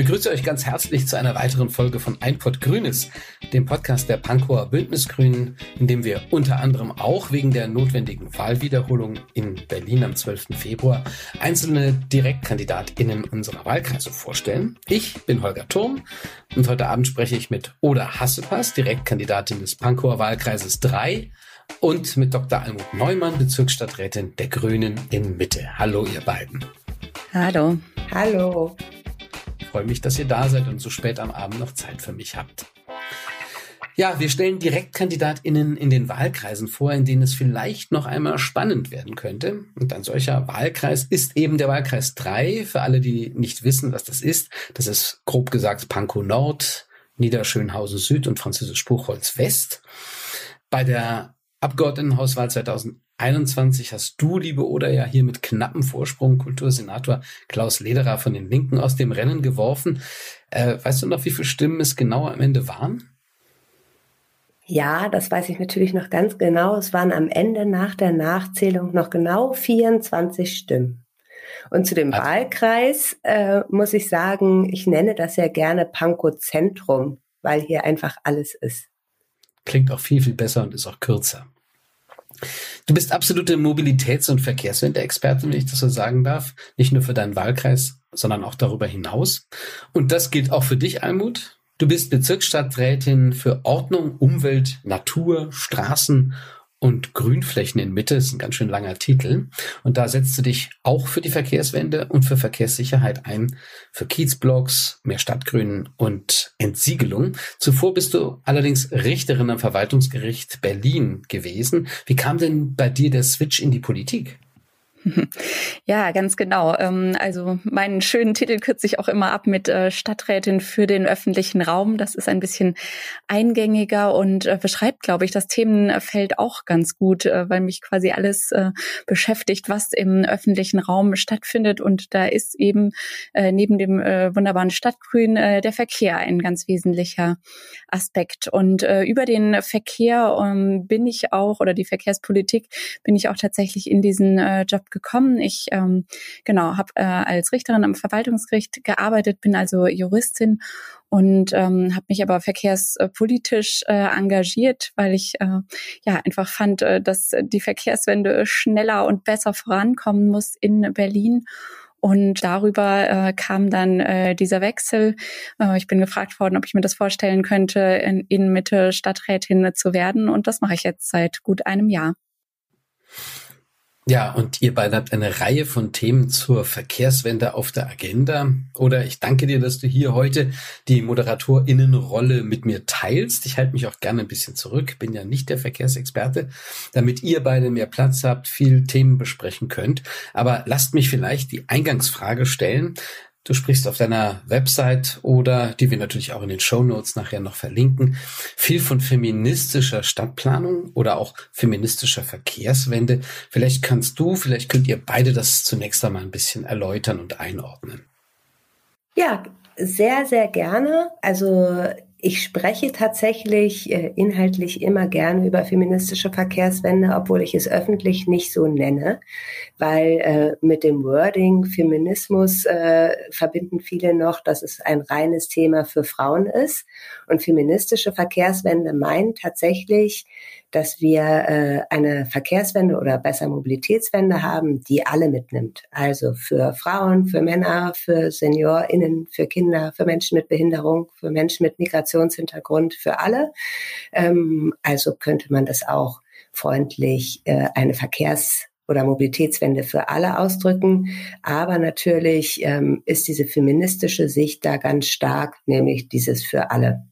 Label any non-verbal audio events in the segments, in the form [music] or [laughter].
begrüße euch ganz herzlich zu einer weiteren Folge von Einpott Grünes, dem Podcast der Pankower Bündnisgrünen, in dem wir unter anderem auch wegen der notwendigen Wahlwiederholung in Berlin am 12. Februar einzelne DirektkandidatInnen unserer Wahlkreise vorstellen. Ich bin Holger Turm und heute Abend spreche ich mit Oda Hassepass, Direktkandidatin des Pankower Wahlkreises 3 und mit Dr. Almut Neumann, Bezirksstadträtin der Grünen in Mitte. Hallo, ihr beiden. Hallo. Hallo. Freue mich, dass ihr da seid und so spät am Abend noch Zeit für mich habt. Ja, wir stellen DirektkandidatInnen in den Wahlkreisen vor, in denen es vielleicht noch einmal spannend werden könnte. Und ein solcher Wahlkreis ist eben der Wahlkreis 3. Für alle, die nicht wissen, was das ist, das ist grob gesagt Pankow Nord, Niederschönhausen Süd und Französisch Buchholz West. Bei der Abgeordnetenhauswahl 2021 hast du, liebe Oder, ja hier mit knappem Vorsprung Kultursenator Klaus Lederer von den Linken aus dem Rennen geworfen. Äh, weißt du noch, wie viele Stimmen es genau am Ende waren? Ja, das weiß ich natürlich noch ganz genau. Es waren am Ende nach der Nachzählung noch genau 24 Stimmen. Und zu dem also, Wahlkreis äh, muss ich sagen, ich nenne das ja gerne Pankow-Zentrum, weil hier einfach alles ist. Klingt auch viel, viel besser und ist auch kürzer. Du bist absolute Mobilitäts- und Verkehrswende-Expertin, wenn ich das so sagen darf. Nicht nur für deinen Wahlkreis, sondern auch darüber hinaus. Und das gilt auch für dich, Almut. Du bist Bezirksstadträtin für Ordnung, Umwelt, Natur, Straßen und Grünflächen in Mitte ist ein ganz schön langer Titel. Und da setzt du dich auch für die Verkehrswende und für Verkehrssicherheit ein, für Kiezblocks, mehr Stadtgrün und Entsiegelung. Zuvor bist du allerdings Richterin am Verwaltungsgericht Berlin gewesen. Wie kam denn bei dir der Switch in die Politik? [laughs] Ja, ganz genau. Ähm, also meinen schönen Titel kürze ich auch immer ab mit äh, Stadträtin für den öffentlichen Raum. Das ist ein bisschen eingängiger und äh, beschreibt, glaube ich, das Themenfeld auch ganz gut, äh, weil mich quasi alles beschäftigt, was im öffentlichen Raum stattfindet. Und da ist eben neben dem wunderbaren Stadtgrün der Verkehr ein ganz wesentlicher Aspekt. Und über den Verkehr ähm, bin ich auch, oder die Verkehrspolitik, bin ich auch tatsächlich in diesen Job gekommen. Ich ähm, genau habe äh, als Richterin am Verwaltungsgericht gearbeitet, bin also Juristin und ähm, habe mich aber verkehrspolitisch äh, engagiert, weil ich äh, ja einfach fand, äh, dass die Verkehrswende schneller und besser vorankommen muss in Berlin. Und darüber äh, kam dann äh, dieser Wechsel. Äh, ich bin gefragt worden, ob ich mir das vorstellen könnte, in, in Mitte Stadträtin zu werden. Und das mache ich jetzt seit gut einem Jahr. Ja, und ihr beide habt eine Reihe von Themen zur Verkehrswende auf der Agenda. Oder ich danke dir, dass du hier heute die Moderatorinnenrolle mit mir teilst. Ich halte mich auch gerne ein bisschen zurück, bin ja nicht der Verkehrsexperte, damit ihr beide mehr Platz habt, viel Themen besprechen könnt. Aber lasst mich vielleicht die Eingangsfrage stellen. Du sprichst auf deiner Website oder die wir natürlich auch in den Show Notes nachher noch verlinken, viel von feministischer Stadtplanung oder auch feministischer Verkehrswende. Vielleicht kannst du, vielleicht könnt ihr beide das zunächst einmal ein bisschen erläutern und einordnen. Ja, sehr, sehr gerne. Also ich spreche tatsächlich äh, inhaltlich immer gerne über feministische Verkehrswende, obwohl ich es öffentlich nicht so nenne, weil äh, mit dem Wording Feminismus äh, verbinden viele noch, dass es ein reines Thema für Frauen ist. Und feministische Verkehrswende meint tatsächlich, dass wir äh, eine Verkehrswende oder besser Mobilitätswende haben, die alle mitnimmt. Also für Frauen, für Männer, für SeniorInnen, für Kinder, für Menschen mit Behinderung, für Menschen mit Migrationshintergrund, für alle. Ähm, also könnte man das auch freundlich äh, eine Verkehrs oder Mobilitätswende für alle ausdrücken. Aber natürlich ähm, ist diese feministische Sicht da ganz stark, nämlich dieses für alle.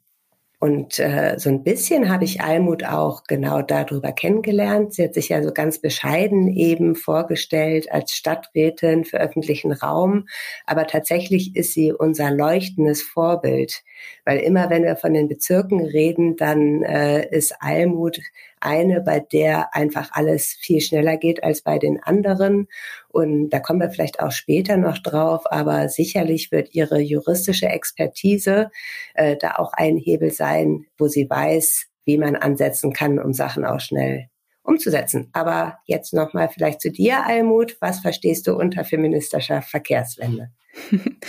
Und äh, so ein bisschen habe ich Almut auch genau darüber kennengelernt. Sie hat sich ja so ganz bescheiden eben vorgestellt als Stadträtin für öffentlichen Raum. Aber tatsächlich ist sie unser leuchtendes Vorbild. Weil immer, wenn wir von den Bezirken reden, dann äh, ist Almut eine, bei der einfach alles viel schneller geht als bei den anderen. Und da kommen wir vielleicht auch später noch drauf, aber sicherlich wird ihre juristische Expertise äh, da auch ein Hebel sein, wo sie weiß, wie man ansetzen kann, um Sachen auch schnell umzusetzen. Aber jetzt nochmal vielleicht zu dir, Almut. Was verstehst du unter feministischer Verkehrswende? [laughs]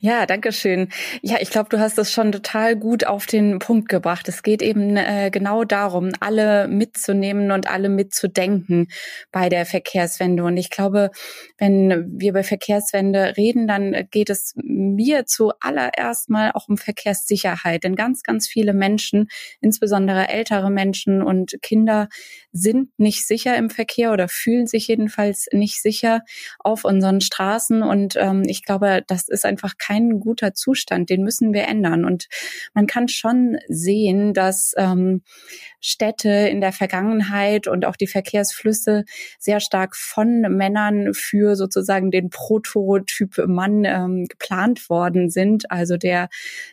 Ja, danke schön. Ja, ich glaube, du hast es schon total gut auf den Punkt gebracht. Es geht eben äh, genau darum, alle mitzunehmen und alle mitzudenken bei der Verkehrswende. Und ich glaube, wenn wir über Verkehrswende reden, dann geht es mir zuallererst mal auch um Verkehrssicherheit. Denn ganz, ganz viele Menschen, insbesondere ältere Menschen und Kinder, sind nicht sicher im Verkehr oder fühlen sich jedenfalls nicht sicher auf unseren Straßen. Und ähm, ich glaube, das ist einfach kein guter Zustand. Den müssen wir ändern. Und man kann schon sehen, dass ähm, Städte in der Vergangenheit und auch die Verkehrsflüsse sehr stark von Männern für sozusagen den Prototyp Mann ähm, geplant worden sind. Also der,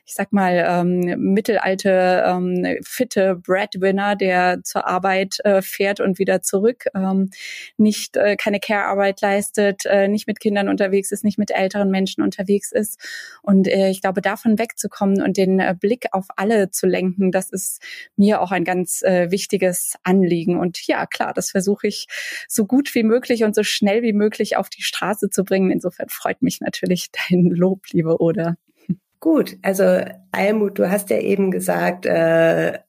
ich sag mal, ähm, mittelalte, ähm, fitte Breadwinner, der zur Arbeit äh, fährt und wieder zurück, ähm, nicht äh, keine Care-Arbeit leistet, äh, nicht mit Kindern unterwegs ist, nicht mit älteren Menschen unterwegs ist. Und äh, ich glaube, davon wegzukommen und den äh, Blick auf alle zu lenken, das ist mir auch ein ganz äh, wichtiges Anliegen. Und ja, klar, das versuche ich so gut wie möglich und so schnell wie möglich auf die Straße zu bringen. Insofern freut mich natürlich [laughs] dein Lob, liebe Oder. Gut, also Almut, du hast ja eben gesagt, äh,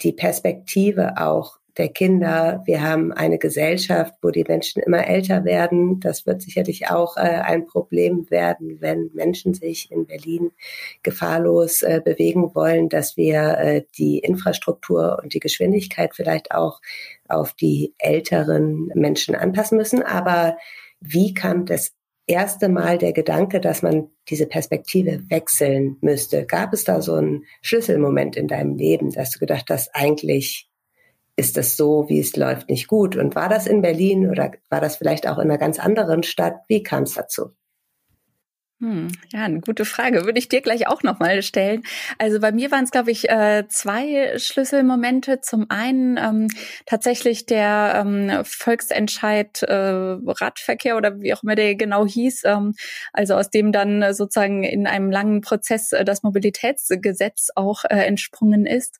die Perspektive auch der Kinder. Wir haben eine Gesellschaft, wo die Menschen immer älter werden. Das wird sicherlich auch äh, ein Problem werden, wenn Menschen sich in Berlin gefahrlos äh, bewegen wollen, dass wir äh, die Infrastruktur und die Geschwindigkeit vielleicht auch auf die älteren Menschen anpassen müssen. Aber wie kam das erste Mal der Gedanke, dass man diese Perspektive wechseln müsste? Gab es da so einen Schlüsselmoment in deinem Leben, dass du gedacht hast, eigentlich ist das so, wie es läuft, nicht gut? Und war das in Berlin oder war das vielleicht auch in einer ganz anderen Stadt? Wie kam es dazu? Hm, ja, eine gute Frage. Würde ich dir gleich auch nochmal stellen. Also bei mir waren es, glaube ich, äh, zwei Schlüsselmomente. Zum einen ähm, tatsächlich der ähm, Volksentscheid äh, Radverkehr oder wie auch immer der genau hieß, ähm, also aus dem dann sozusagen in einem langen Prozess äh, das Mobilitätsgesetz auch äh, entsprungen ist,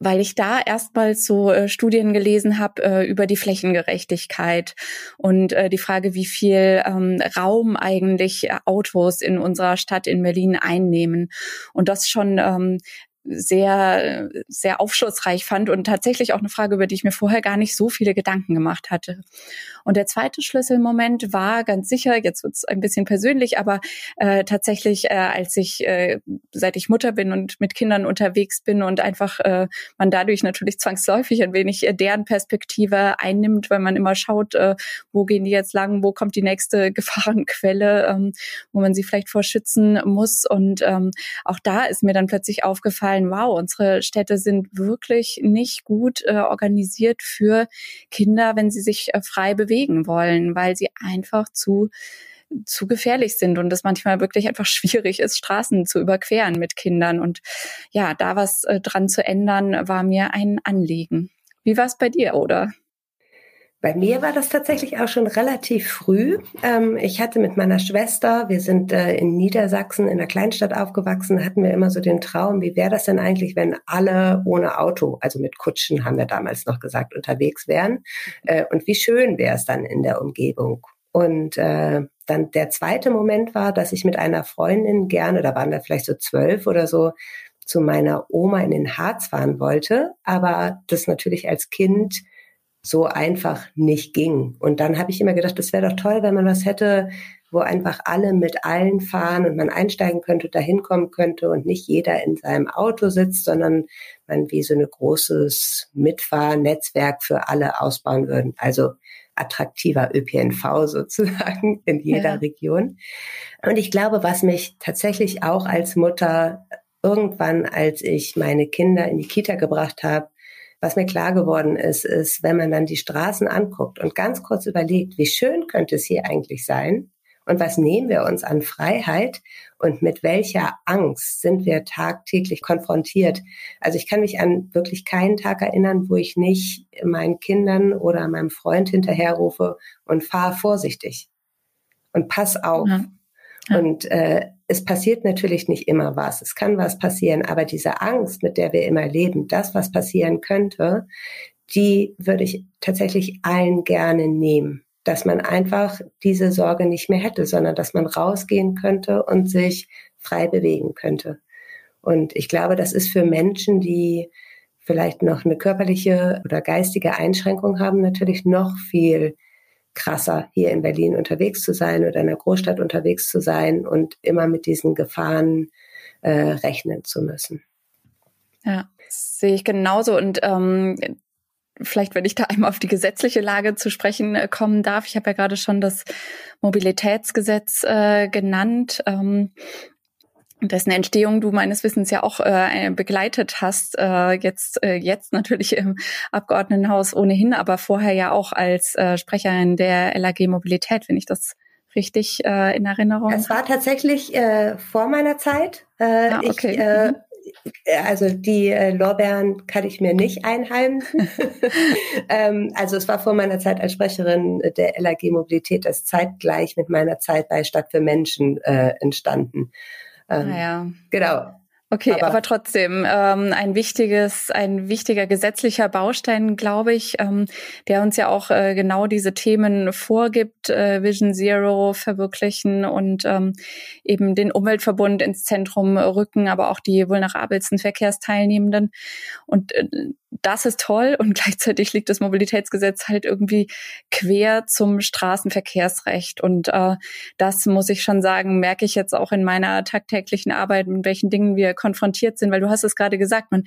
weil ich da erstmals so äh, Studien gelesen habe äh, über die Flächengerechtigkeit und äh, die Frage, wie viel ähm, Raum eigentlich Autos Autos in unserer Stadt in Berlin einnehmen. Und das schon ähm, sehr, sehr aufschlussreich fand und tatsächlich auch eine Frage, über die ich mir vorher gar nicht so viele Gedanken gemacht hatte. Und der zweite Schlüsselmoment war ganz sicher, jetzt wird es ein bisschen persönlich, aber äh, tatsächlich, äh, als ich, äh, seit ich Mutter bin und mit Kindern unterwegs bin und einfach äh, man dadurch natürlich zwangsläufig ein wenig äh, deren Perspektive einnimmt, weil man immer schaut, äh, wo gehen die jetzt lang, wo kommt die nächste [laughs] Gefahrenquelle, ähm, wo man sie vielleicht vor schützen muss. Und ähm, auch da ist mir dann plötzlich aufgefallen, wow, unsere Städte sind wirklich nicht gut äh, organisiert für Kinder, wenn sie sich äh, frei bewegen bewegen wollen, weil sie einfach zu zu gefährlich sind und es manchmal wirklich einfach [laughs] schwierig ist, Straßen zu überqueren mit Kindern. Und ja, da was äh, dran zu ändern, war mir ein Anliegen. Wie war es bei dir, oder? Bei mir war das tatsächlich auch schon relativ früh. Ähm, ich hatte mit meiner Schwester, wir sind äh, in Niedersachsen in einer Kleinstadt aufgewachsen, hatten wir immer so den Traum, wie wäre das denn eigentlich, wenn alle ohne Auto, also mit Kutschen haben wir damals noch gesagt, unterwegs wären. Äh, und wie schön wäre es dann in der Umgebung. Und äh, dann der zweite Moment war, dass ich mit einer Freundin gerne, da waren wir vielleicht so zwölf oder so, zu meiner Oma in den Harz fahren wollte, aber das natürlich als Kind so einfach nicht ging. Und dann habe ich immer gedacht, das wäre doch toll, wenn man was hätte, wo einfach alle mit allen fahren und man einsteigen könnte, dahin kommen könnte und nicht jeder in seinem Auto sitzt, sondern man wie so ein großes Mitfahrnetzwerk für alle ausbauen würden. Also attraktiver ÖPNV sozusagen [laughs] in jeder ja. Region. Und ich glaube, was mich tatsächlich auch als Mutter irgendwann, als ich meine Kinder in die Kita gebracht habe, was mir klar geworden ist, ist, wenn man dann die Straßen anguckt und ganz kurz überlegt, wie schön könnte es hier eigentlich sein und was nehmen wir uns an Freiheit und mit welcher Angst sind wir tagtäglich konfrontiert. Also ich kann mich an wirklich keinen Tag erinnern, wo ich nicht meinen Kindern oder meinem Freund hinterherrufe und fahr vorsichtig und pass auf. Ja. Und äh, es passiert natürlich nicht immer was. Es kann was passieren, aber diese Angst, mit der wir immer leben, das, was passieren könnte, die würde ich tatsächlich allen gerne nehmen. dass man einfach diese Sorge nicht mehr hätte, sondern dass man rausgehen könnte und sich frei bewegen könnte. Und ich glaube, das ist für Menschen, die vielleicht noch eine körperliche oder geistige Einschränkung haben, natürlich noch viel krasser, hier in Berlin unterwegs zu sein oder in der Großstadt unterwegs zu sein und immer mit diesen Gefahren äh, rechnen zu müssen. Ja, sehe ich genauso. Und ähm, vielleicht, wenn ich da einmal auf die gesetzliche Lage zu sprechen äh, kommen darf. Ich habe ja gerade schon das Mobilitätsgesetz äh, genannt. Ähm, dessen Entstehung du meines Wissens ja auch äh, begleitet hast, äh, jetzt äh, jetzt natürlich im Abgeordnetenhaus ohnehin, aber vorher ja auch als äh, Sprecherin der LAG Mobilität, wenn ich das richtig äh, in Erinnerung. Es war tatsächlich äh, vor meiner Zeit. Äh, ah, okay. Ich, äh, mhm. also die äh, Lorbeeren kann ich mir nicht einheimsen. [laughs] ähm, also es war vor meiner Zeit als Sprecherin der LAG Mobilität, das zeitgleich mit meiner Zeit bei Stadt für Menschen äh, entstanden. Ähm, naja. Genau. Okay, aber, aber trotzdem ähm, ein wichtiges, ein wichtiger gesetzlicher Baustein, glaube ich, ähm, der uns ja auch äh, genau diese Themen vorgibt, äh, Vision Zero verwirklichen und ähm, eben den Umweltverbund ins Zentrum rücken, aber auch die vulnerabelsten Verkehrsteilnehmenden. Und äh, das ist toll und [laughs] gleichzeitig liegt das Mobilitätsgesetz halt irgendwie quer zum Straßenverkehrsrecht. Und äh, das muss ich schon sagen, merke ich jetzt auch in meiner tagtäglichen Arbeit, mit welchen Dingen wir konfrontiert sind, weil du hast es gerade gesagt, man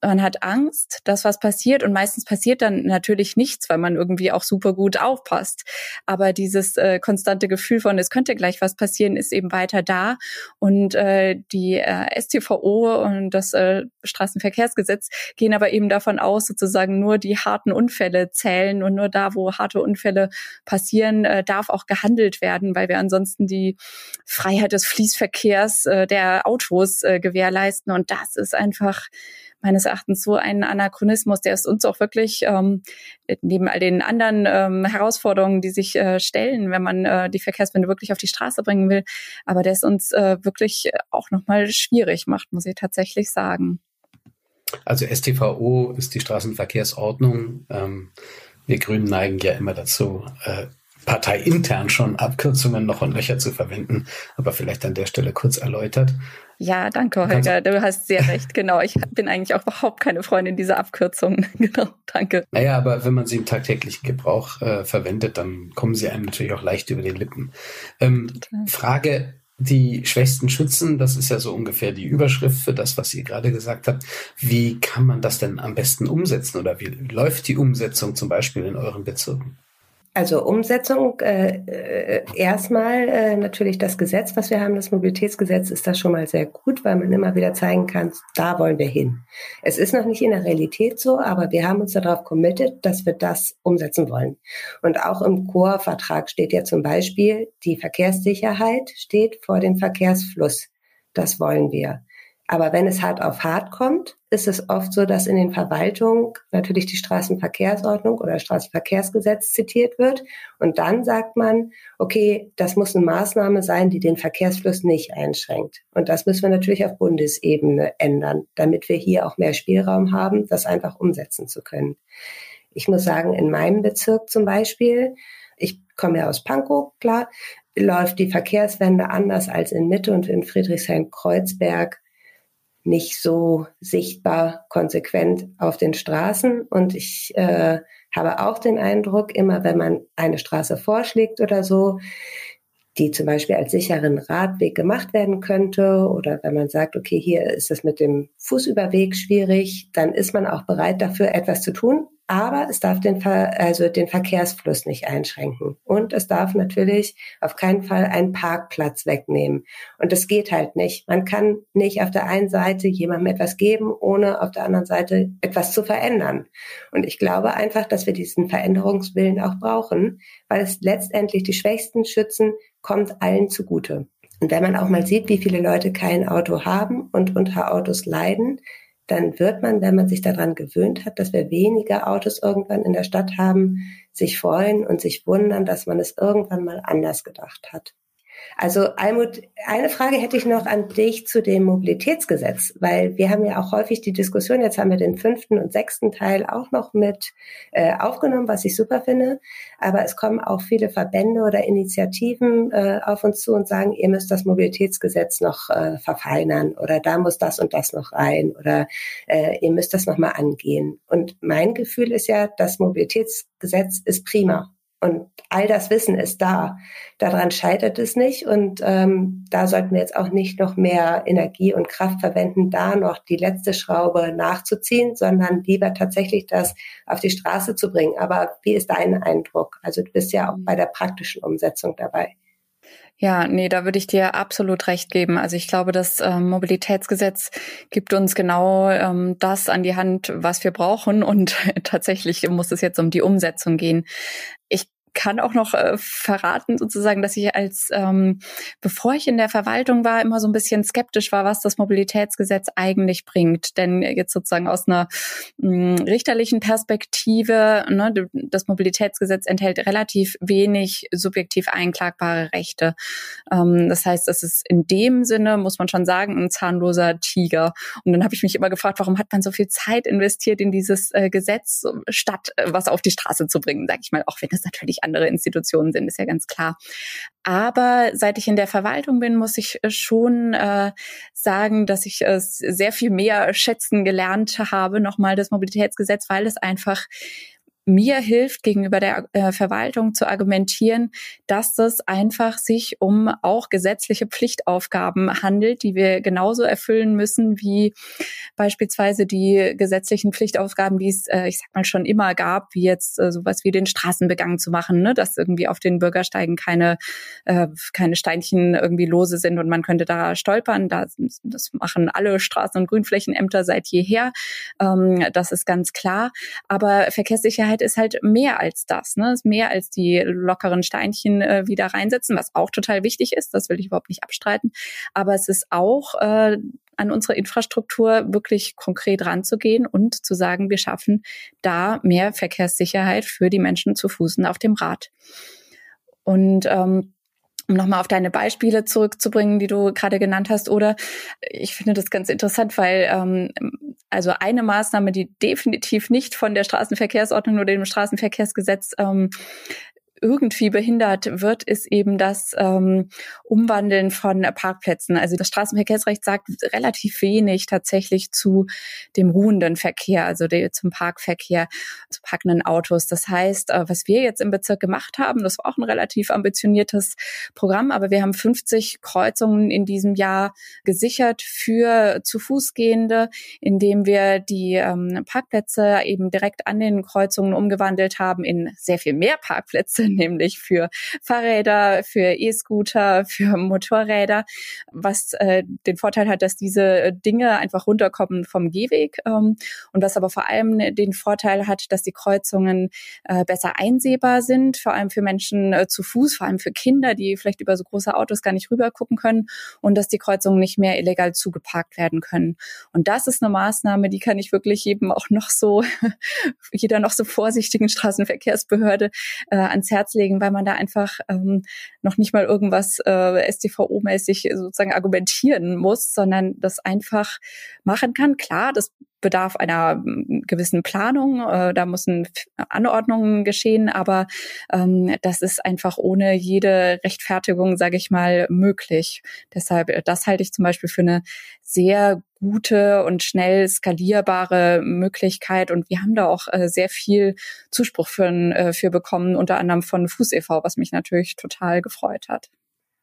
man hat Angst, dass was passiert und meistens passiert dann natürlich nichts, weil man irgendwie auch super gut aufpasst. Aber dieses äh, konstante Gefühl von, es könnte gleich was passieren, ist eben weiter da. Und äh, die äh, STVO und das äh, Straßenverkehrsgesetz gehen aber eben davon aus, sozusagen nur die harten Unfälle zählen und nur da, wo harte Unfälle passieren, äh, darf auch gehandelt werden, weil wir ansonsten die Freiheit des Fließverkehrs äh, der Autos äh, gewährleisten. Und das ist einfach meines Erachtens so ein Anachronismus, der ist uns auch wirklich ähm, neben all den anderen ähm, Herausforderungen, die sich äh, stellen, wenn man äh, die Verkehrswende wirklich auf die Straße bringen will, aber der ist uns äh, wirklich auch nochmal schwierig macht, muss ich tatsächlich sagen. Also STVO ist die Straßenverkehrsordnung. Ähm, wir Grünen neigen ja immer dazu, äh, parteiintern schon Abkürzungen noch und Löcher zu verwenden, aber vielleicht an der Stelle kurz erläutert. Ja, danke, Holger. Du hast sehr recht. Genau. Ich bin eigentlich auch überhaupt keine Freundin dieser Abkürzungen. [laughs] genau. Danke. Naja, aber wenn man sie im tagtäglichen Gebrauch äh, verwendet, dann kommen sie einem natürlich auch leicht über die Lippen. Ähm, Frage, die Schwächsten schützen, das ist ja so ungefähr die Überschrift für das, was ihr gerade gesagt habt. Wie kann man das denn am besten umsetzen oder wie läuft die Umsetzung zum Beispiel in euren Bezirken? Also Umsetzung, äh, äh, erstmal äh, natürlich das Gesetz, was wir haben, das Mobilitätsgesetz, ist das schon mal sehr gut, weil man immer wieder zeigen kann, da wollen wir hin. Es ist noch nicht in der Realität so, aber wir haben uns darauf committed, dass wir das umsetzen wollen. Und auch im Chorvertrag steht ja zum Beispiel, die Verkehrssicherheit steht vor dem Verkehrsfluss. Das wollen wir. Aber wenn es hart auf hart kommt, ist es oft so, dass in den Verwaltungen natürlich die Straßenverkehrsordnung oder Straßenverkehrsgesetz zitiert wird. Und dann sagt man, okay, das muss eine Maßnahme sein, die den Verkehrsfluss nicht einschränkt. Und das müssen wir natürlich auf Bundesebene ändern, damit wir hier auch mehr Spielraum haben, das einfach umsetzen zu können. Ich muss sagen, in meinem Bezirk zum Beispiel, ich komme ja aus Pankow, klar, läuft die Verkehrswende anders als in Mitte und in Friedrichshain-Kreuzberg nicht so sichtbar konsequent auf den Straßen. Und ich äh, habe auch den Eindruck, immer wenn man eine Straße vorschlägt oder so, die zum Beispiel als sicheren Radweg gemacht werden könnte oder wenn man sagt, okay, hier ist es mit dem Fußüberweg schwierig, dann ist man auch bereit dafür etwas zu tun aber es darf den, Ver also den Verkehrsfluss nicht einschränken. Und es darf natürlich auf keinen Fall einen Parkplatz wegnehmen. Und das geht halt nicht. Man kann nicht auf der einen Seite jemandem etwas geben, ohne auf der anderen Seite etwas zu verändern. Und ich glaube einfach, dass wir diesen Veränderungswillen auch brauchen, weil es letztendlich die Schwächsten schützen, kommt allen zugute. Und wenn man auch mal sieht, wie viele Leute kein Auto haben und unter Autos leiden, dann wird man, wenn man sich daran gewöhnt hat, dass wir weniger Autos irgendwann in der Stadt haben, sich freuen und sich wundern, dass man es irgendwann mal anders gedacht hat. Also Almut, eine Frage hätte ich noch an dich zu dem Mobilitätsgesetz, weil wir haben ja auch häufig die Diskussion, jetzt haben wir den fünften und sechsten Teil auch noch mit äh, aufgenommen, was ich super finde, aber es kommen auch viele Verbände oder Initiativen äh, auf uns zu und sagen, ihr müsst das Mobilitätsgesetz noch äh, verfeinern oder da muss das und das noch rein oder äh, ihr müsst das nochmal angehen. Und mein Gefühl ist ja, das Mobilitätsgesetz ist prima und all das Wissen ist da. Daran scheitert es nicht. Und ähm, da sollten wir jetzt auch nicht noch mehr Energie und Kraft verwenden, da noch die letzte Schraube nachzuziehen, sondern lieber tatsächlich das auf die Straße zu bringen. Aber wie ist dein Eindruck? Also du bist ja auch bei der praktischen Umsetzung dabei. Ja, nee, da würde ich dir absolut recht geben. Also ich glaube, das ähm, Mobilitätsgesetz gibt uns genau ähm, das an die Hand, was wir brauchen. Und [laughs] tatsächlich muss es jetzt um die Umsetzung gehen. Ich kann auch noch äh, verraten, sozusagen, dass ich als, ähm, bevor ich in der Verwaltung war, immer so ein bisschen skeptisch war, was das Mobilitätsgesetz eigentlich bringt. Denn jetzt sozusagen aus einer mh, mm, richterlichen Perspektive, ne, das Mobilitätsgesetz enthält relativ wenig subjektiv einklagbare Rechte. Ähm, das heißt, das ist in dem Sinne, muss man schon sagen, ein zahnloser Tiger. Und dann habe ich mich immer gefragt, warum hat man so viel Zeit investiert in dieses äh, Gesetz, statt äh, was auf die Straße zu bringen, sage ich mal, auch wenn das natürlich andere Institutionen sind, ist ja ganz klar. Aber seit ich in der Verwaltung bin, muss ich äh, schon äh, sagen, dass ich es sehr viel mehr schätzen gelernt habe, nochmal das Mobilitätsgesetz, weil es einfach mir hilft, gegenüber der äh, Verwaltung zu argumentieren, dass es einfach sich um auch gesetzliche Pflichtaufgaben handelt, die wir genauso erfüllen müssen wie beispielsweise die gesetzlichen Pflichtaufgaben, die es, äh, ich sag mal, schon immer gab, wie jetzt äh, sowas wie den Straßenbegang zu machen, ne? dass irgendwie auf den Bürgersteigen keine, äh, keine Steinchen irgendwie lose sind und man könnte da stolpern. Das, das machen alle Straßen- und Grünflächenämter seit jeher. Ähm, das ist ganz klar. Aber Verkehrssicherheit Sicherheit ist halt mehr als das, ne? Ist mehr als die lockeren Steinchen äh, wieder reinsetzen, was auch total wichtig ist. Das will ich überhaupt nicht abstreiten. Aber es ist auch äh, an unsere Infrastruktur wirklich konkret ranzugehen und zu sagen, wir schaffen da mehr Verkehrssicherheit für die Menschen zu Fußen auf dem Rad. Und ähm, um nochmal auf deine Beispiele zurückzubringen, die du gerade genannt hast, oder? Ich finde das ganz interessant, weil ähm, also eine Maßnahme, die definitiv nicht von der Straßenverkehrsordnung oder dem Straßenverkehrsgesetz ähm, irgendwie behindert wird, ist eben das ähm, Umwandeln von Parkplätzen. Also das Straßenverkehrsrecht sagt relativ wenig tatsächlich zu dem ruhenden Verkehr, also der, zum Parkverkehr, zu parkenden Autos. Das heißt, äh, was wir jetzt im Bezirk gemacht haben, das war auch ein relativ ambitioniertes Programm, aber wir haben 50 Kreuzungen in diesem Jahr gesichert für zu Fußgehende, indem wir die ähm, Parkplätze eben direkt an den Kreuzungen umgewandelt haben in sehr viel mehr Parkplätze [laughs] nämlich für Fahrräder, für E-Scooter, für Motorräder, was äh, den Vorteil hat, dass diese Dinge einfach runterkommen vom Gehweg ähm, und was aber vor allem den Vorteil hat, dass die Kreuzungen äh, besser einsehbar sind, vor allem für Menschen äh, zu Fuß, vor allem für Kinder, die vielleicht über so große Autos gar nicht rüber gucken können und dass die Kreuzungen nicht mehr illegal zugeparkt werden können. Und das ist eine Maßnahme, die kann ich wirklich jedem auch noch so, [laughs] jeder noch so vorsichtigen Straßenverkehrsbehörde äh, ans Herz Herz legen, weil man da einfach ähm, noch nicht mal irgendwas äh, STVO-mäßig sozusagen argumentieren muss, sondern das einfach machen kann. Klar, das bedarf einer mm, gewissen Planung, äh, da müssen Anordnungen geschehen, aber ähm, das ist einfach ohne jede Rechtfertigung, sage ich mal, möglich. Deshalb, äh, das halte ich zum Beispiel für eine sehr gute und schnell skalierbare Möglichkeit. Und wir haben da auch äh, sehr viel Zuspruch für, äh, für bekommen, unter anderem von Fuß e.V., was mich natürlich total gefreut hat.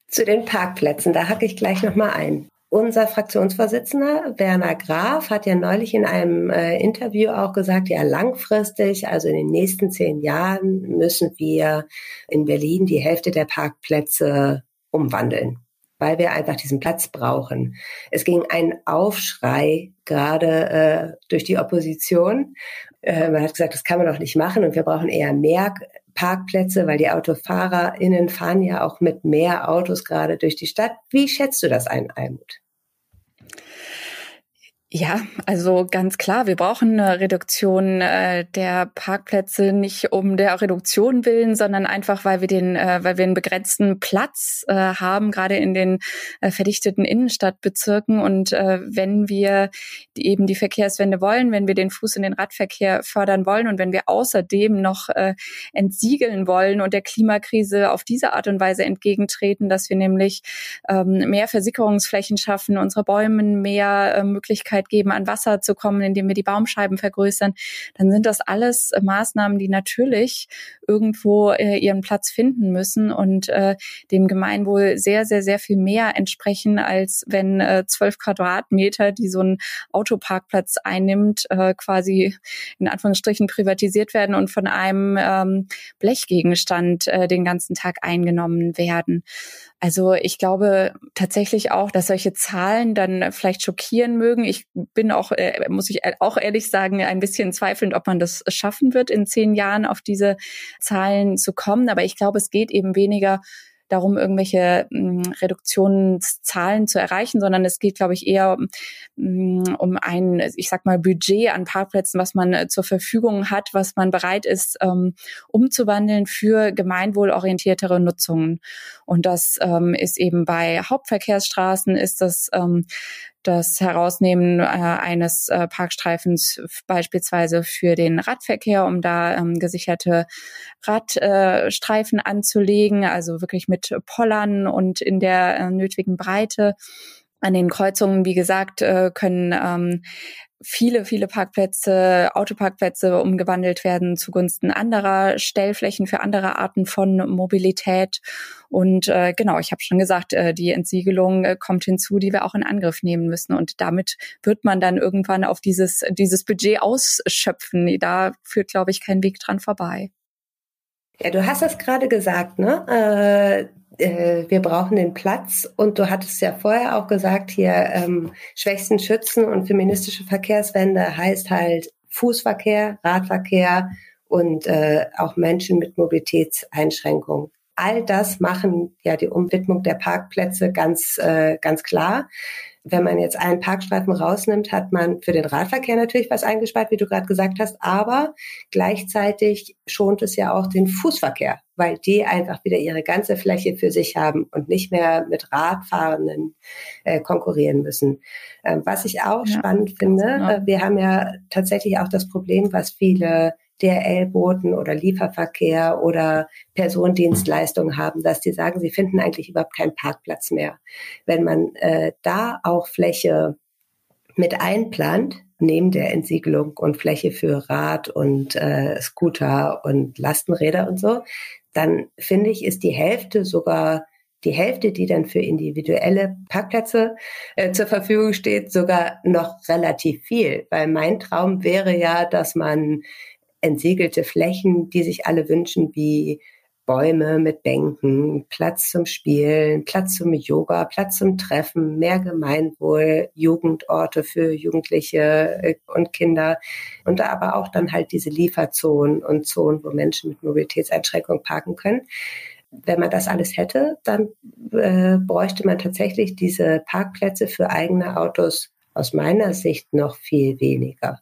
Zu den Parkplätzen, da hacke ich gleich nochmal ein. Unser Fraktionsvorsitzender Werner Graf hat ja neulich in einem äh, Interview auch gesagt, ja langfristig, also in den nächsten zehn Jahren, müssen wir in Berlin die Hälfte der Parkplätze umwandeln weil wir einfach diesen Platz brauchen. Es ging ein Aufschrei gerade äh, durch die Opposition. Äh, man hat gesagt, das kann man doch nicht machen und wir brauchen eher mehr Parkplätze, weil die AutofahrerInnen fahren ja auch mit mehr Autos gerade durch die Stadt. Wie schätzt du das ein, Almut? Ja, also ganz klar, wir brauchen eine Reduktion äh, der Parkplätze nicht um der Reduktion willen, sondern einfach, weil wir den, äh, weil wir einen begrenzten Platz äh, haben, gerade in den äh, verdichteten Innenstadtbezirken. Und äh, wenn wir die, eben die Verkehrswende wollen, wenn wir den Fuß in den Radverkehr fördern wollen und wenn wir außerdem noch äh, entsiegeln wollen und der Klimakrise auf diese Art und Weise entgegentreten, dass wir nämlich ähm, mehr Versickerungsflächen schaffen, unsere Bäumen mehr äh, Möglichkeiten Möglichkeit geben, an Wasser zu kommen, indem wir die Baumscheiben vergrößern, dann sind das alles äh, Maßnahmen, die natürlich irgendwo äh, ihren Platz finden müssen und äh, dem Gemeinwohl sehr, sehr, sehr viel mehr entsprechen, als wenn äh, zwölf Quadratmeter, die so ein Autoparkplatz einnimmt, äh, quasi in Anführungsstrichen privatisiert werden und von einem ähm, Blechgegenstand äh, den ganzen Tag eingenommen werden. Also ich glaube tatsächlich auch, dass solche Zahlen dann vielleicht schockieren mögen. Ich bin auch, äh, muss ich auch ehrlich sagen, ein bisschen zweifelnd, ob man das schaffen wird, in zehn Jahren auf diese Zahlen zu kommen. Aber ich glaube, es geht eben weniger darum, irgendwelche mh, hm, Reduktionszahlen zu erreichen, sondern es geht, glaube ich, eher mh, hm, um ein, ich sag mal, Budget an Parkplätzen, was man äh, zur Verfügung hat, was man bereit ist, ähm, umzuwandeln für gemeinwohlorientiertere Nutzungen. Und das ähm, ist eben bei Hauptverkehrsstraßen, ist das ähm, das Herausnehmen äh, eines äh, Parkstreifens beispielsweise für den Radverkehr, um da ähm, gesicherte Radstreifen äh, anzulegen, also wirklich mit Pollern und in der äh, nötigen Breite. An den Kreuzungen, wie gesagt, äh, können ähm, viele, viele Parkplätze, Autoparkplätze umgewandelt werden zugunsten anderer Stellflächen für andere Arten von Mobilität. Und äh, genau, ich habe schon gesagt, äh, die Entsiegelung äh, kommt hinzu, die wir auch in Angriff nehmen müssen. Und damit wird man dann irgendwann auf dieses, dieses Budget ausschöpfen. Da führt, glaube ich, kein Weg dran vorbei. Ja, du hast es gerade gesagt, ne? Äh äh, wir brauchen den Platz. Und du hattest ja vorher auch gesagt, hier ähm, Schwächsten schützen und feministische Verkehrswende heißt halt Fußverkehr, Radverkehr und äh, auch Menschen mit Mobilitätseinschränkungen. All das machen ja die Umwidmung der Parkplätze ganz, äh, ganz klar wenn man jetzt einen Parkstreifen rausnimmt, hat man für den Radverkehr natürlich was eingespart, wie du gerade gesagt hast, aber gleichzeitig schont es ja auch den Fußverkehr, weil die einfach wieder ihre ganze Fläche für sich haben und nicht mehr mit Radfahrenden äh, konkurrieren müssen. Ähm, was ich auch ja, spannend finde, genau. äh, wir haben ja tatsächlich auch das Problem, was viele DRL-Boten oder Lieferverkehr oder Personendienstleistungen haben, dass die sagen, sie finden eigentlich überhaupt keinen Parkplatz mehr. Wenn man äh, da auch Fläche mit einplant, neben der Entsiegelung und Fläche für Rad und äh, Scooter und Lastenräder und so, dann finde ich, ist die Hälfte sogar die Hälfte, die dann für individuelle Parkplätze äh, zur Verfügung steht, sogar noch relativ viel. Weil mein Traum wäre ja, dass man entsiegelte Flächen, die sich alle wünschen, wie Bäume mit Bänken, Platz zum Spielen, Platz zum Yoga, Platz zum Treffen, mehr Gemeinwohl, Jugendorte für Jugendliche äh, und Kinder und aber auch dann halt diese Lieferzonen und Zonen, wo Menschen mit Mobilitätseinschränkungen parken können. Wenn man das alles hätte, dann äh, bräuchte man tatsächlich diese Parkplätze für eigene Autos aus meiner Sicht noch viel weniger.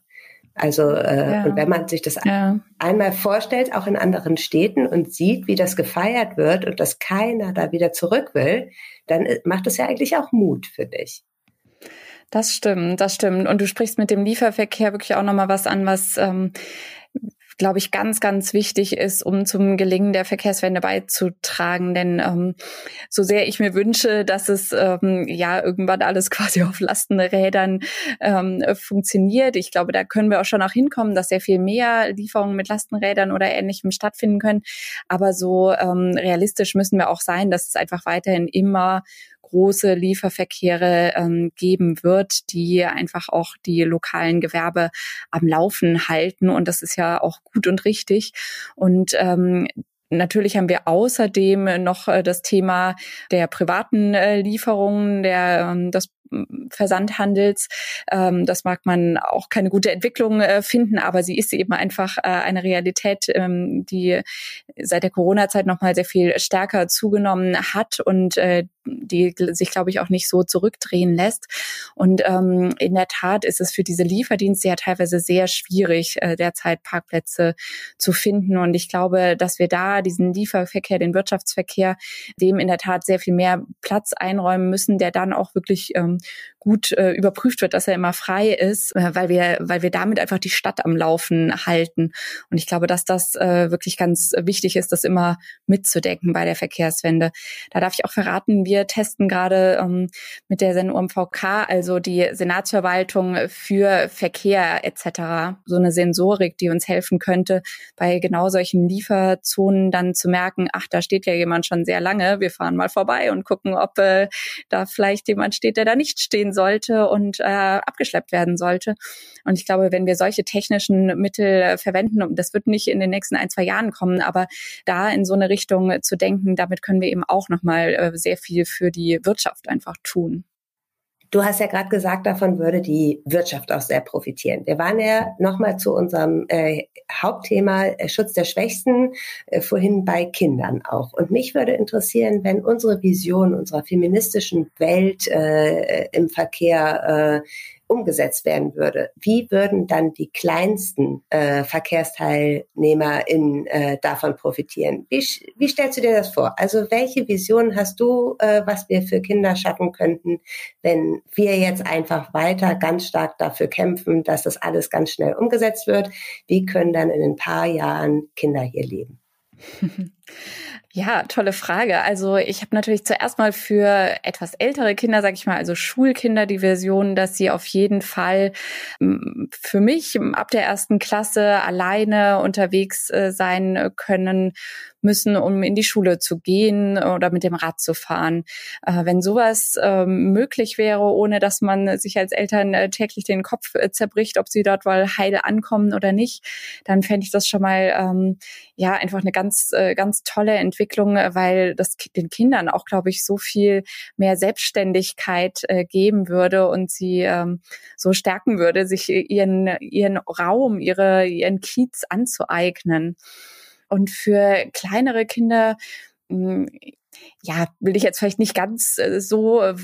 Also äh, ja. und wenn man sich das ja. einmal vorstellt, auch in anderen Städten und sieht, wie das gefeiert wird und dass keiner da wieder zurück will, dann äh, macht es ja eigentlich auch Mut für dich. Das stimmt, das stimmt. Und du sprichst mit dem Lieferverkehr wirklich auch nochmal was an, was ähm, glaube ich, ganz, ganz wichtig ist, um zum Gelingen der Verkehrswende beizutragen. Denn ähm, so sehr ich mir wünsche, dass es ähm, ja irgendwann alles [laughs] quasi auf Lastenrädern ähm, funktioniert, ich glaube, da können wir auch schon auch hinkommen, dass sehr viel mehr Lieferungen mit Lastenrädern oder Ähnlichem stattfinden können. Aber so ähm, realistisch müssen wir auch sein, dass es einfach weiterhin immer große Lieferverkehre ähm, geben wird, die einfach auch die lokalen Gewerbe am Laufen halten. Und das ist ja auch gut und richtig. Und ähm, Natürlich haben wir außerdem noch äh, das Thema der privaten äh, Lieferungen, der, ähm, des Versandhandels. Ähm, das mag man auch keine gute Entwicklung äh, finden, aber sie ist eben einfach eine Realität, ähm, die seit der Corona-Zeit nochmal sehr viel stärker zugenommen hat und die sich, glaube ich, auch nicht so zurückdrehen lässt. Und ähm, in der Tat ist es für diese Lieferdienste ja teilweise sehr schwierig, äh, derzeit Parkplätze zu finden. Und ich glaube, dass wir da diesen Lieferverkehr, den Wirtschaftsverkehr, dem in der Tat sehr viel mehr Platz einräumen müssen, der dann auch wirklich ähm, gut äh, überprüft wird, dass er immer frei ist, äh, weil wir, weil wir damit einfach die Stadt am Laufen halten. Und ich glaube, dass das äh, wirklich ganz wichtig ist, das immer mitzudenken bei der Verkehrswende. Da darf ich auch verraten, wir testen gerade ähm, mit der SEN-UMVK, also die Senatsverwaltung für Verkehr etc., so eine Sensorik, die uns helfen könnte, bei genau solchen Lieferzonen dann zu merken, ach, da steht ja jemand schon sehr lange, wir fahren mal vorbei und gucken, ob äh, da vielleicht jemand steht, der da nicht stehen sollte und äh, abgeschleppt werden sollte. Und ich glaube, wenn wir solche technischen Mittel verwenden, das wird nicht in den nächsten ein, zwei Jahren kommen, aber da in so eine Richtung zu denken, damit können wir eben auch nochmal äh, sehr viel für die Wirtschaft einfach tun. Du hast ja gerade gesagt, davon würde die Wirtschaft auch sehr profitieren. Wir waren ja nochmal zu unserem äh, Hauptthema äh, Schutz der Schwächsten äh, vorhin bei Kindern auch. Und mich würde interessieren, wenn unsere Vision unserer feministischen Welt äh, im Verkehr äh, umgesetzt werden würde, wie würden dann die kleinsten äh, VerkehrsteilnehmerInnen äh, davon profitieren? Wie, wie stellst du dir das vor? Also welche Vision hast du, äh, was wir für Kinder schaffen könnten, wenn wir jetzt einfach weiter ganz stark dafür kämpfen, dass das alles ganz schnell umgesetzt wird? Wie können dann in ein paar Jahren Kinder hier leben? [laughs] Ja, tolle Frage. Also ich habe natürlich zuerst mal für etwas ältere Kinder, sage ich mal, also Schulkinder, die Version, dass sie auf jeden Fall für mich ab der ersten Klasse alleine unterwegs äh, sein können müssen, um in die Schule zu gehen oder mit dem Rad zu fahren. Äh, wenn sowas ähm, möglich wäre, ohne dass man sich als Eltern äh, täglich den Kopf zerbricht, ob sie dort wohl heil ankommen oder nicht, dann fände ich das schon mal ähm, ja einfach eine ganz ganz tolle Entwicklung Entwicklung, weil das den Kindern auch, glaube ich, so viel mehr Selbstständigkeit äh, geben würde und sie ähm, so stärken würde, sich ihren, ihren Raum, ihre, ihren Kiez anzueignen. Und für kleinere Kinder hm, ja, will ich jetzt vielleicht nicht ganz äh, so äh,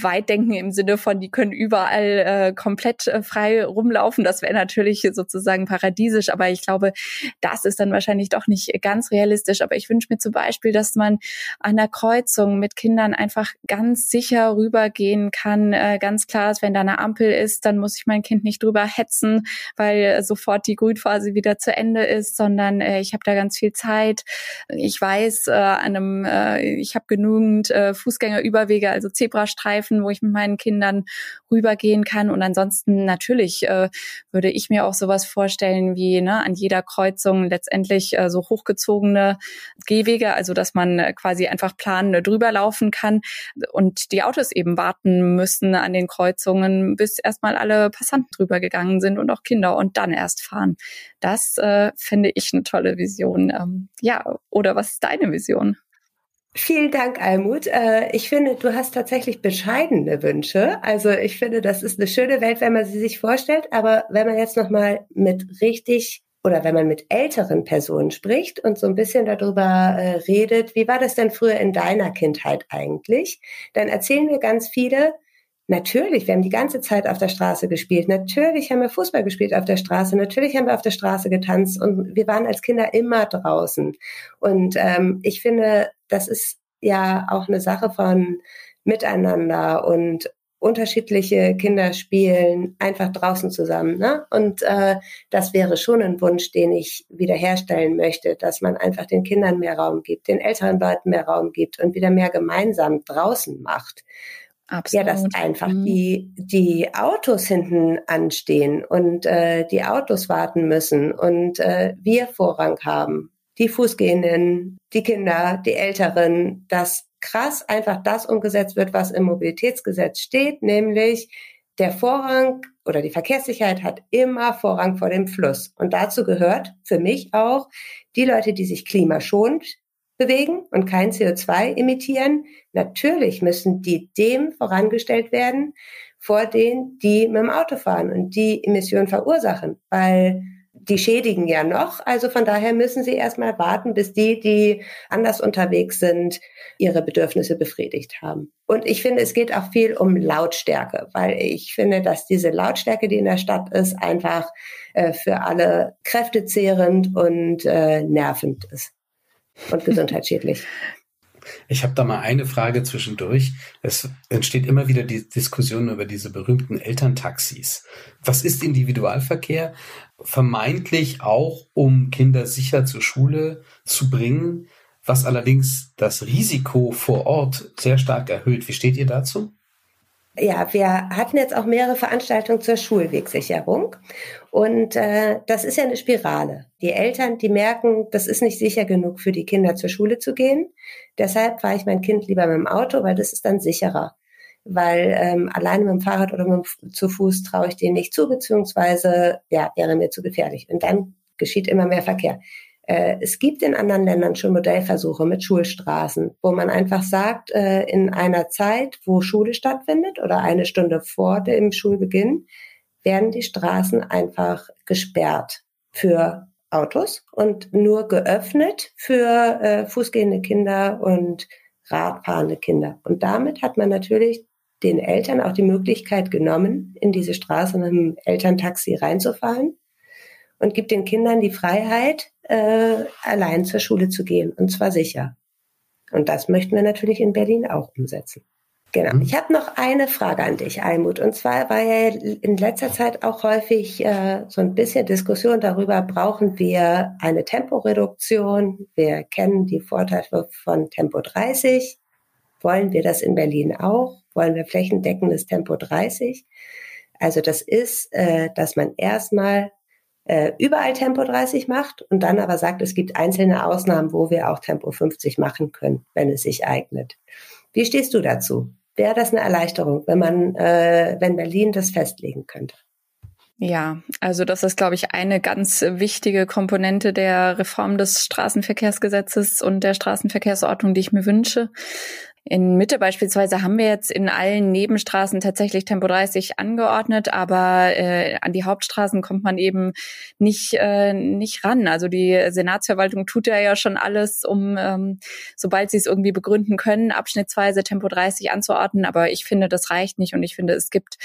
weit denken im Sinne von, die können überall äh, komplett äh, frei rumlaufen. Das wäre natürlich sozusagen paradiesisch, aber ich glaube, das ist dann wahrscheinlich doch nicht ganz realistisch. Aber ich wünsche mir zum Beispiel, dass man an der Kreuzung mit Kindern einfach ganz sicher rübergehen kann. Äh, ganz klar ist, wenn da eine Ampel ist, dann muss ich mein Kind nicht drüber hetzen, weil sofort die Grünphase wieder zu Ende ist, sondern ich habe da ganz viel Zeit. Ich weiß, an einem ich habe genügend äh, Fußgängerüberwege, also Zebrastreifen, wo ich mit meinen Kindern rübergehen kann. Und ansonsten natürlich äh, würde ich mir auch sowas vorstellen wie ne, an jeder Kreuzung letztendlich äh, so hochgezogene Gehwege, also dass man äh, quasi einfach planend drüber laufen kann und die Autos eben warten müssen an den Kreuzungen, bis erstmal alle Passanten drüber gegangen sind und auch Kinder und dann erst fahren. Das äh, finde ich eine tolle Vision. Ähm, ja, oder was ist deine Vision? Vielen Dank, Almut. Äh, ich finde, du hast tatsächlich bescheidene Wünsche. Also ich finde, das ist eine schöne Welt, wenn man sie sich vorstellt. Aber wenn man jetzt noch mal mit richtig oder wenn man mit älteren Personen spricht und so ein bisschen darüber äh, redet, wie war das denn früher in deiner Kindheit eigentlich, dann erzählen mir ganz viele, Natürlich, wir haben die ganze Zeit auf der Straße gespielt. Natürlich haben wir Fußball gespielt auf der Straße. Natürlich haben wir auf der Straße getanzt und wir waren als Kinder immer draußen. Und ähm, ich finde, das ist ja auch eine Sache von Miteinander und unterschiedliche Kinder spielen einfach draußen zusammen. Ne? Und äh, das wäre schon ein Wunsch, den ich wiederherstellen möchte, dass man einfach den Kindern mehr Raum gibt, den älteren Leuten mehr Raum gibt und wieder mehr gemeinsam draußen macht. Absolut. Ja, dass einfach mhm. die, die Autos hinten anstehen und äh, die Autos warten müssen und äh, wir Vorrang haben. Die Fußgehenden, die Kinder, die Älteren, dass krass einfach das umgesetzt wird, was im Mobilitätsgesetz steht, nämlich der Vorrang oder die Verkehrssicherheit hat immer Vorrang vor dem Fluss. Und dazu gehört für mich auch die Leute, die sich klimaschonend bewegen und kein CO2 emittieren. Natürlich müssen die dem vorangestellt werden vor denen, die mit dem Auto fahren und die Emissionen verursachen, weil die schädigen ja noch. Also von daher müssen sie erstmal warten, bis die, die anders unterwegs sind, ihre Bedürfnisse befriedigt haben. Und ich finde, es geht auch viel um Lautstärke, weil ich finde, dass diese Lautstärke, die in der Stadt ist, einfach äh, für alle kräftezehrend und äh, nervend ist und [laughs] gesundheitsschädlich. Ich habe da mal eine Frage zwischendurch. Es entsteht immer wieder die Diskussion über diese berühmten Elterntaxis. Was ist Individualverkehr? Vermeintlich auch, um Kinder sicher zur Schule zu bringen, was allerdings das Risiko vor Ort sehr stark erhöht. Wie steht ihr dazu? Ja, wir hatten jetzt auch mehrere Veranstaltungen zur Schulwegsicherung. Und äh, das ist ja eine Spirale. Die Eltern, die merken, das ist nicht sicher genug für die Kinder zur Schule zu gehen. Deshalb fahre ich mein Kind lieber mit dem Auto, weil das ist dann sicherer. Weil ähm, alleine mit dem Fahrrad oder mit dem, zu Fuß traue ich denen nicht zu, beziehungsweise ja, wäre mir zu gefährlich. Und dann geschieht immer mehr Verkehr. Äh, es gibt in anderen Ländern schon Modellversuche mit Schulstraßen, wo man einfach sagt, äh, in einer Zeit, wo Schule stattfindet oder eine Stunde vor dem Schulbeginn, werden die Straßen einfach gesperrt für Autos und nur geöffnet für äh, fußgehende Kinder und radfahrende Kinder. Und damit hat man natürlich den Eltern auch die Möglichkeit genommen, in diese Straße mit dem Elterntaxi reinzufahren und gibt den Kindern die Freiheit, äh, allein zur Schule zu gehen und zwar sicher. Und das möchten wir natürlich in Berlin auch umsetzen. Genau. Mhm. Ich habe noch eine Frage an dich, Almut. Und zwar war ja in letzter Zeit auch häufig äh, so ein bisschen Diskussion darüber, brauchen wir eine Temporeduktion? Wir kennen die Vorteile von Tempo 30. Wollen wir das in Berlin auch? Wollen wir flächendeckendes Tempo 30? Also das ist, äh, dass man erstmal äh, überall Tempo 30 macht und dann aber sagt, es gibt einzelne Ausnahmen, wo wir auch Tempo 50 machen können, wenn es sich eignet. Wie stehst du dazu? Wäre das eine Erleichterung, wenn man, äh, wenn Berlin das festlegen könnte? Ja, also das ist, glaube ich, eine ganz wichtige Komponente der Reform des Straßenverkehrsgesetzes und der Straßenverkehrsordnung, die ich mir wünsche. In Mitte beispielsweise haben wir jetzt in allen Nebenstraßen tatsächlich Tempo 30 angeordnet, aber äh, an die Hauptstraßen kommt man eben nicht, äh, nicht ran. Also die Senatsverwaltung tut ja ja schon alles, um, ähm, sobald sie es irgendwie begründen können, abschnittsweise Tempo 30 anzuordnen. Aber ich finde, das reicht nicht und ich finde, es gibt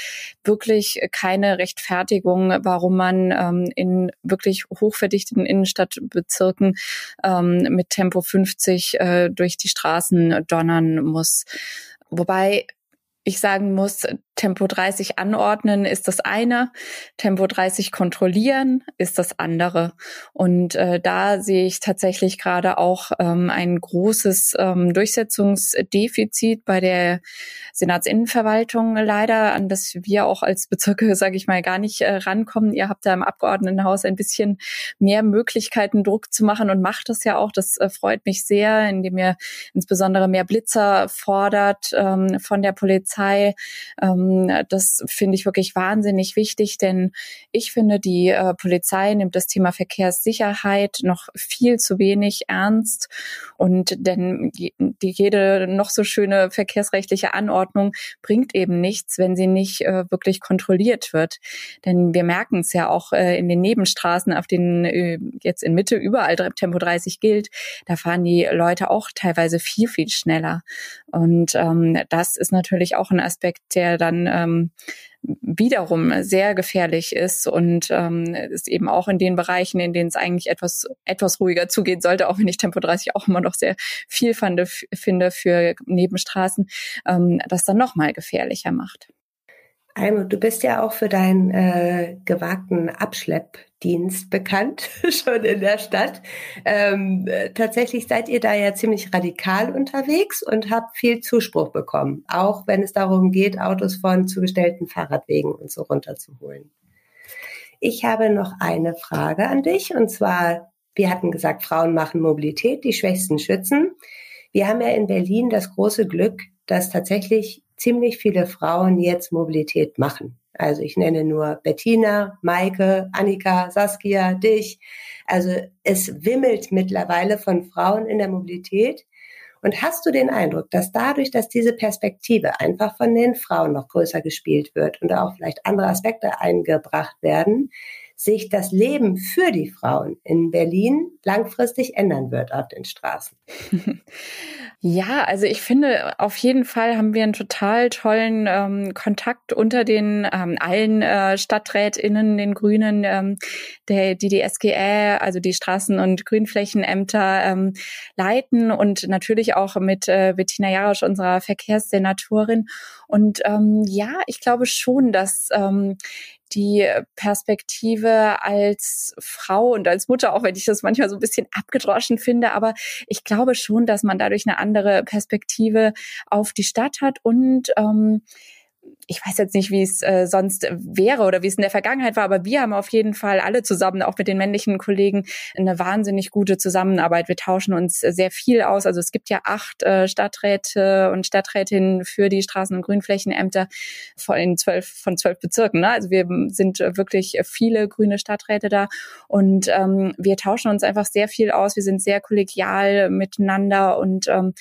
wirklich keine Rechtfertigung, warum man ähm, in wirklich hochverdichteten Innenstadtbezirken ähm, mit Tempo 50 äh, durch die Straßen donnern muss. Wobei ich sagen muss, Tempo 30 anordnen ist das eine, Tempo 30 kontrollieren ist das andere. Und äh, da sehe ich tatsächlich gerade auch ähm, ein großes ähm, Durchsetzungsdefizit bei der Senatsinnenverwaltung leider, an das wir auch als Bezirke, [laughs] sage ich mal, gar nicht äh, rankommen. Ihr habt da im Abgeordnetenhaus ein bisschen mehr Möglichkeiten, Druck zu machen und macht das ja auch. Das äh, freut mich sehr, indem ihr insbesondere mehr Blitzer fordert ähm, von der Polizei. Ähm, das finde ich wirklich wahnsinnig wichtig, denn ich finde, die äh, Polizei nimmt das Thema Verkehrssicherheit noch viel zu wenig ernst. Und denn die, jede noch so schöne verkehrsrechtliche Anordnung bringt eben nichts, wenn sie nicht äh, wirklich kontrolliert wird. Denn wir merken es ja auch äh, in den Nebenstraßen, auf denen äh, jetzt in Mitte überall Tempo 30 gilt, da fahren die Leute auch teilweise viel, viel schneller. Und ähm, das ist natürlich auch ein Aspekt, der dann ähm, wiederum sehr gefährlich ist und ähm, ist eben auch in den Bereichen, in denen es eigentlich etwas etwas ruhiger zugehen sollte, auch wenn ich Tempo 30 auch immer noch sehr viel fand, finde für Nebenstraßen, ähm, das dann noch mal gefährlicher macht. Almut, du bist ja auch für deinen äh, gewagten Abschleppdienst bekannt, [laughs] schon in der Stadt. Ähm, äh, tatsächlich seid ihr da ja ziemlich radikal unterwegs und habt viel Zuspruch bekommen, auch wenn es darum geht, Autos von zugestellten Fahrradwegen und so runterzuholen. Ich habe noch eine Frage an dich und zwar, wir hatten gesagt, Frauen machen Mobilität, die Schwächsten schützen. Wir haben ja in Berlin das große Glück, dass tatsächlich ziemlich viele Frauen jetzt Mobilität machen. Also ich nenne nur Bettina, Maike, Annika, Saskia, dich. Also es wimmelt mittlerweile von Frauen in der Mobilität. Und hast du den Eindruck, dass dadurch, dass diese Perspektive einfach von den Frauen noch größer gespielt wird und auch vielleicht andere Aspekte eingebracht werden, sich das Leben für die Frauen in Berlin langfristig ändern wird auf den Straßen. [laughs] Ja, also ich finde, auf jeden Fall haben wir einen total tollen ähm, Kontakt unter den ähm, allen äh, StadträtInnen, den Grünen, ähm, der, die die SGE, also die Straßen- und Grünflächenämter ähm, leiten und natürlich auch mit äh, Bettina Jarosch, unserer Verkehrssenatorin. Und ähm, ja, ich glaube schon, dass ähm, die Perspektive als Frau und als Mutter, auch wenn ich das manchmal so ein bisschen abgedroschen finde, aber ich glaube schon, dass man dadurch eine andere Perspektive auf die Stadt hat und ähm, ich weiß jetzt nicht, wie es äh, sonst wäre oder wie es in der Vergangenheit war, aber wir haben auf jeden Fall alle zusammen, auch mit den männlichen Kollegen, eine wahnsinnig gute Zusammenarbeit. Wir tauschen uns sehr viel aus. Also es gibt ja acht äh, Stadträte und Stadträtinnen für die Straßen- und Grünflächenämter von zwölf, von zwölf Bezirken. Ne? Also wir sind wirklich viele grüne Stadträte da und ähm, wir tauschen uns einfach sehr viel aus. Wir sind sehr kollegial miteinander und ähm,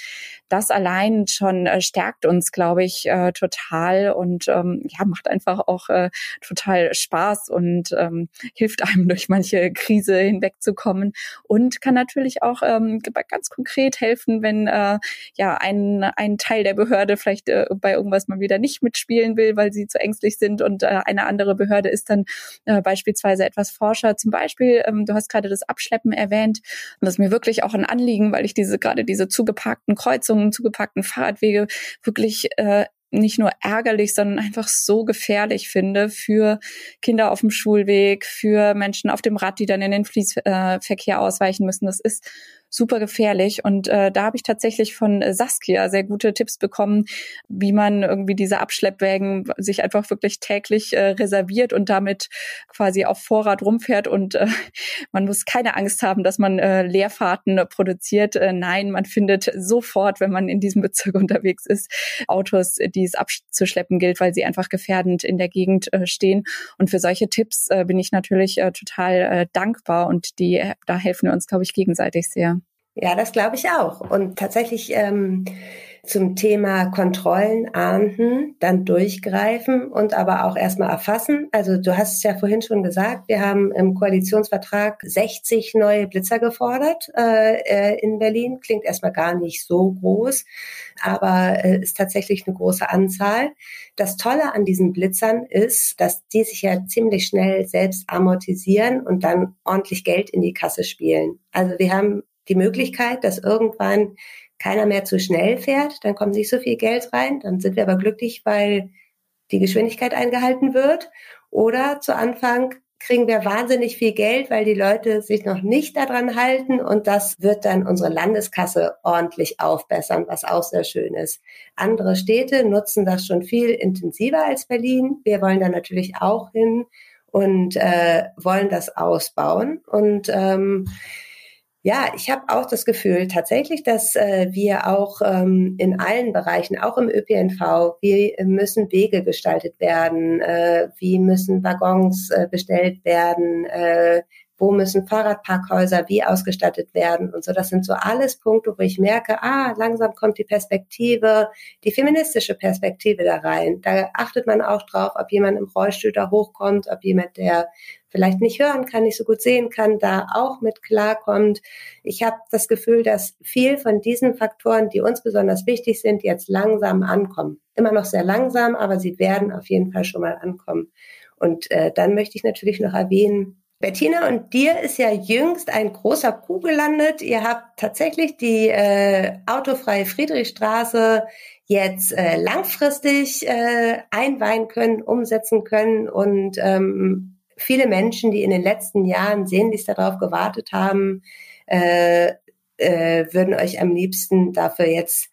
das allein schon äh, stärkt uns, glaube ich, äh, total und ähm, ja, macht einfach auch äh, total Spaß und ähm, hilft einem [laughs] durch manche Krise hinwegzukommen und kann natürlich auch ähm, ganz konkret helfen, wenn äh, ja ein, ein Teil der Behörde vielleicht äh, bei irgendwas mal wieder nicht mitspielen will, weil sie zu ängstlich sind und äh, eine andere Behörde ist dann äh, beispielsweise etwas forscher. Zum Beispiel, ähm, du hast gerade das Abschleppen erwähnt und das ist mir wirklich auch ein Anliegen, weil ich diese gerade diese zugeparkten Kreuzungen, zugeparkten Fahrradwege wirklich äh, nicht nur ärgerlich, sondern einfach so gefährlich finde für Kinder auf dem Schulweg, für Menschen auf dem Rad, die dann in den Fließverkehr ausweichen müssen. Das ist super gefährlich. Und äh, da habe ich tatsächlich von Saskia sehr gute Tipps bekommen, wie man irgendwie diese Abschleppwägen sich einfach wirklich täglich äh, reserviert und damit quasi auf Vorrat rumfährt. Und äh, [laughs] man muss keine Angst haben, dass man äh, Leerfahrten produziert. Äh, nein, man findet sofort, wenn man in diesem Bezirk [laughs] unterwegs ist, Autos, die es abzuschleppen gilt, weil sie einfach gefährdend in der Gegend äh, stehen. Und für solche Tipps äh, bin ich natürlich äh, total äh, dankbar und die, äh, da helfen wir uns, glaube ich, gegenseitig sehr. Ja, das glaube ich auch. Und tatsächlich ähm, zum Thema Kontrollen, Ahnden, dann durchgreifen und aber auch erstmal erfassen. Also du hast es ja vorhin schon gesagt, wir haben im Koalitionsvertrag 60 neue Blitzer gefordert äh, äh, in Berlin. Klingt erstmal gar nicht so groß, aber äh, ist tatsächlich eine große Anzahl. Das Tolle an diesen Blitzern ist, dass die sich ja ziemlich schnell selbst amortisieren und dann ordentlich Geld in die Kasse spielen. Also wir haben die Möglichkeit, dass irgendwann keiner mehr zu schnell fährt, dann kommt nicht so viel Geld rein, dann sind wir aber glücklich, weil die Geschwindigkeit eingehalten wird. Oder zu Anfang kriegen wir wahnsinnig viel Geld, weil die Leute sich noch nicht daran halten und das wird dann unsere Landeskasse ordentlich aufbessern, was auch sehr schön ist. Andere Städte nutzen das schon viel intensiver als Berlin. Wir wollen da natürlich auch hin und äh, wollen das ausbauen und ähm, ja, ich habe auch das Gefühl tatsächlich, dass äh, wir auch ähm, in allen Bereichen, auch im ÖPNV, wie müssen Wege gestaltet werden, äh, wie müssen Waggons äh, bestellt werden, äh, wo müssen Fahrradparkhäuser wie ausgestattet werden und so. Das sind so alles Punkte, wo ich merke, ah, langsam kommt die Perspektive, die feministische Perspektive da rein. Da achtet man auch drauf, ob jemand im Rollstuhl da hochkommt, ob jemand, der vielleicht nicht hören kann, nicht so gut sehen kann, da auch mit klarkommt. Ich habe das Gefühl, dass viel von diesen Faktoren, die uns besonders wichtig sind, jetzt langsam ankommen. Immer noch sehr langsam, aber sie werden auf jeden Fall schon mal ankommen. Und äh, dann möchte ich natürlich noch erwähnen, Bettina, und dir ist ja jüngst ein großer Coup gelandet. Ihr habt tatsächlich die äh, autofreie Friedrichstraße jetzt äh, langfristig äh, einweihen können, umsetzen können und ähm, viele Menschen, die in den letzten Jahren sehnlichst darauf gewartet haben, äh, äh, würden euch am liebsten dafür jetzt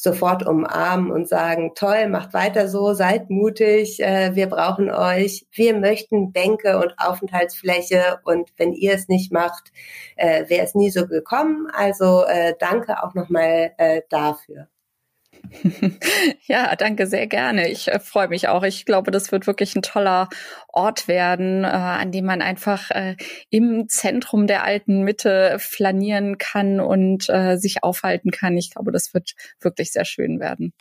sofort umarmen und sagen, toll, macht weiter so, seid mutig, äh, wir brauchen euch, wir möchten Bänke und Aufenthaltsfläche und wenn ihr es nicht macht, äh, wäre es nie so gekommen. Also äh, danke auch nochmal äh, dafür. [laughs] Ja, danke sehr gerne. Ich äh, freue mich auch. Ich glaube, das wird wirklich ein toller Ort werden, äh, an dem man einfach äh, im Zentrum der alten Mitte flanieren kann und äh, sich aufhalten kann. Ich glaube, das wird wirklich sehr schön werden.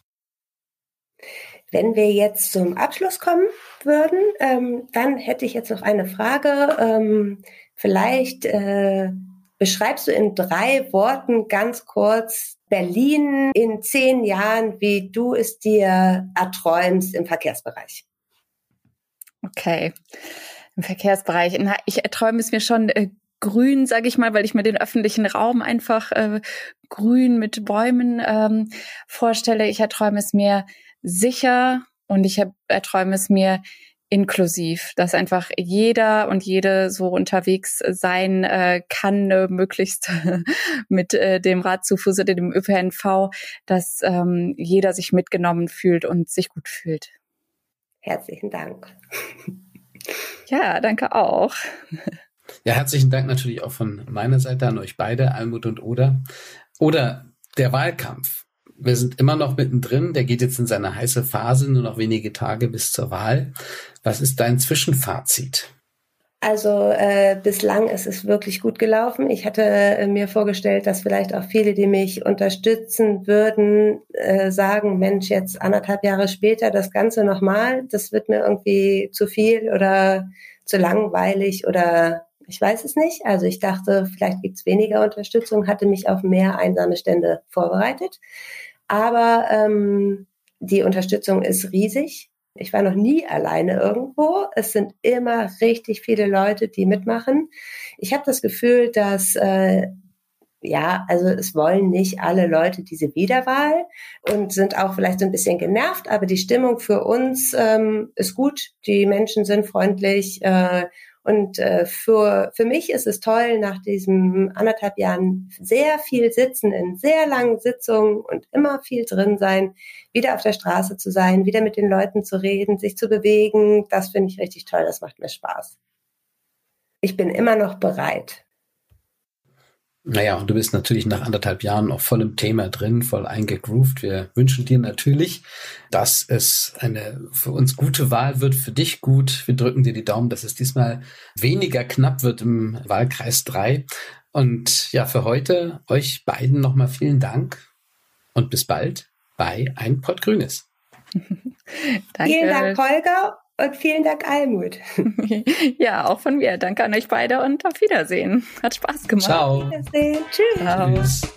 Wenn wir jetzt zum Abschluss kommen würden, ähm, dann hätte ich jetzt noch eine Frage. Ähm, vielleicht äh, beschreibst du in drei Worten ganz kurz Berlin in zehn Jahren, wie du es dir erträumst im Verkehrsbereich. Okay, im Verkehrsbereich. Na, ich erträume es mir schon äh, grün, sage ich mal, weil ich mir den öffentlichen Raum einfach äh, grün mit Bäumen ähm, vorstelle. Ich erträume es mir sicher und ich erträume es mir inklusiv, dass einfach jeder und jede so unterwegs sein äh, kann, äh, möglichst [laughs] mit äh, dem Rad zu Fuß oder dem ÖPNV, dass ähm, jeder sich mitgenommen fühlt und sich gut fühlt. Herzlichen Dank. Ja, danke auch. Ja, herzlichen Dank natürlich auch von meiner Seite an euch beide, Almut und Oder. Oder der Wahlkampf wir sind immer noch mittendrin. Der geht jetzt in seine heiße Phase, nur noch wenige Tage bis zur Wahl. Was ist dein Zwischenfazit? Also äh, bislang ist es wirklich gut gelaufen. Ich hatte äh, mir vorgestellt, dass vielleicht auch viele, die mich unterstützen würden, äh, sagen, Mensch, jetzt anderthalb Jahre später das Ganze nochmal, das wird mir irgendwie zu viel oder zu langweilig oder ich weiß es nicht. Also ich dachte, vielleicht gibt's weniger Unterstützung, hatte mich auf mehr einsame Stände vorbereitet. Aber ähm, die Unterstützung ist riesig. Ich war noch nie alleine irgendwo. Es sind immer richtig viele Leute, die mitmachen. Ich habe das Gefühl, dass äh, ja, also es wollen nicht alle Leute diese Wiederwahl und sind auch vielleicht so ein bisschen genervt, aber die Stimmung für uns ähm, ist gut. Die Menschen sind freundlich äh, und äh, für, für mich ist es toll, nach diesen anderthalb Jahren sehr viel sitzen in sehr langen Sitzungen und immer viel drin sein, wieder auf der Straße zu sein, wieder mit den Leuten zu reden, sich zu bewegen. Das finde ich richtig toll. Das macht mir Spaß. Ich bin immer noch bereit. Naja, und du bist natürlich nach anderthalb Jahren noch voll im Thema drin, voll eingegroovt. Wir wünschen dir natürlich, dass es eine für uns gute Wahl wird, für dich gut. Wir drücken dir die Daumen, dass es diesmal weniger knapp wird im Wahlkreis 3. Und ja, für heute euch beiden nochmal vielen Dank und bis bald bei Ein Pott Grünes. [laughs] Danke. Vielen Dank, Holger. Und vielen Dank, Almut. [laughs] ja, auch von mir. Danke an euch beide und auf Wiedersehen. Hat Spaß gemacht. Ciao. Wiedersehen. Tschüss. Ciao. Tschüss.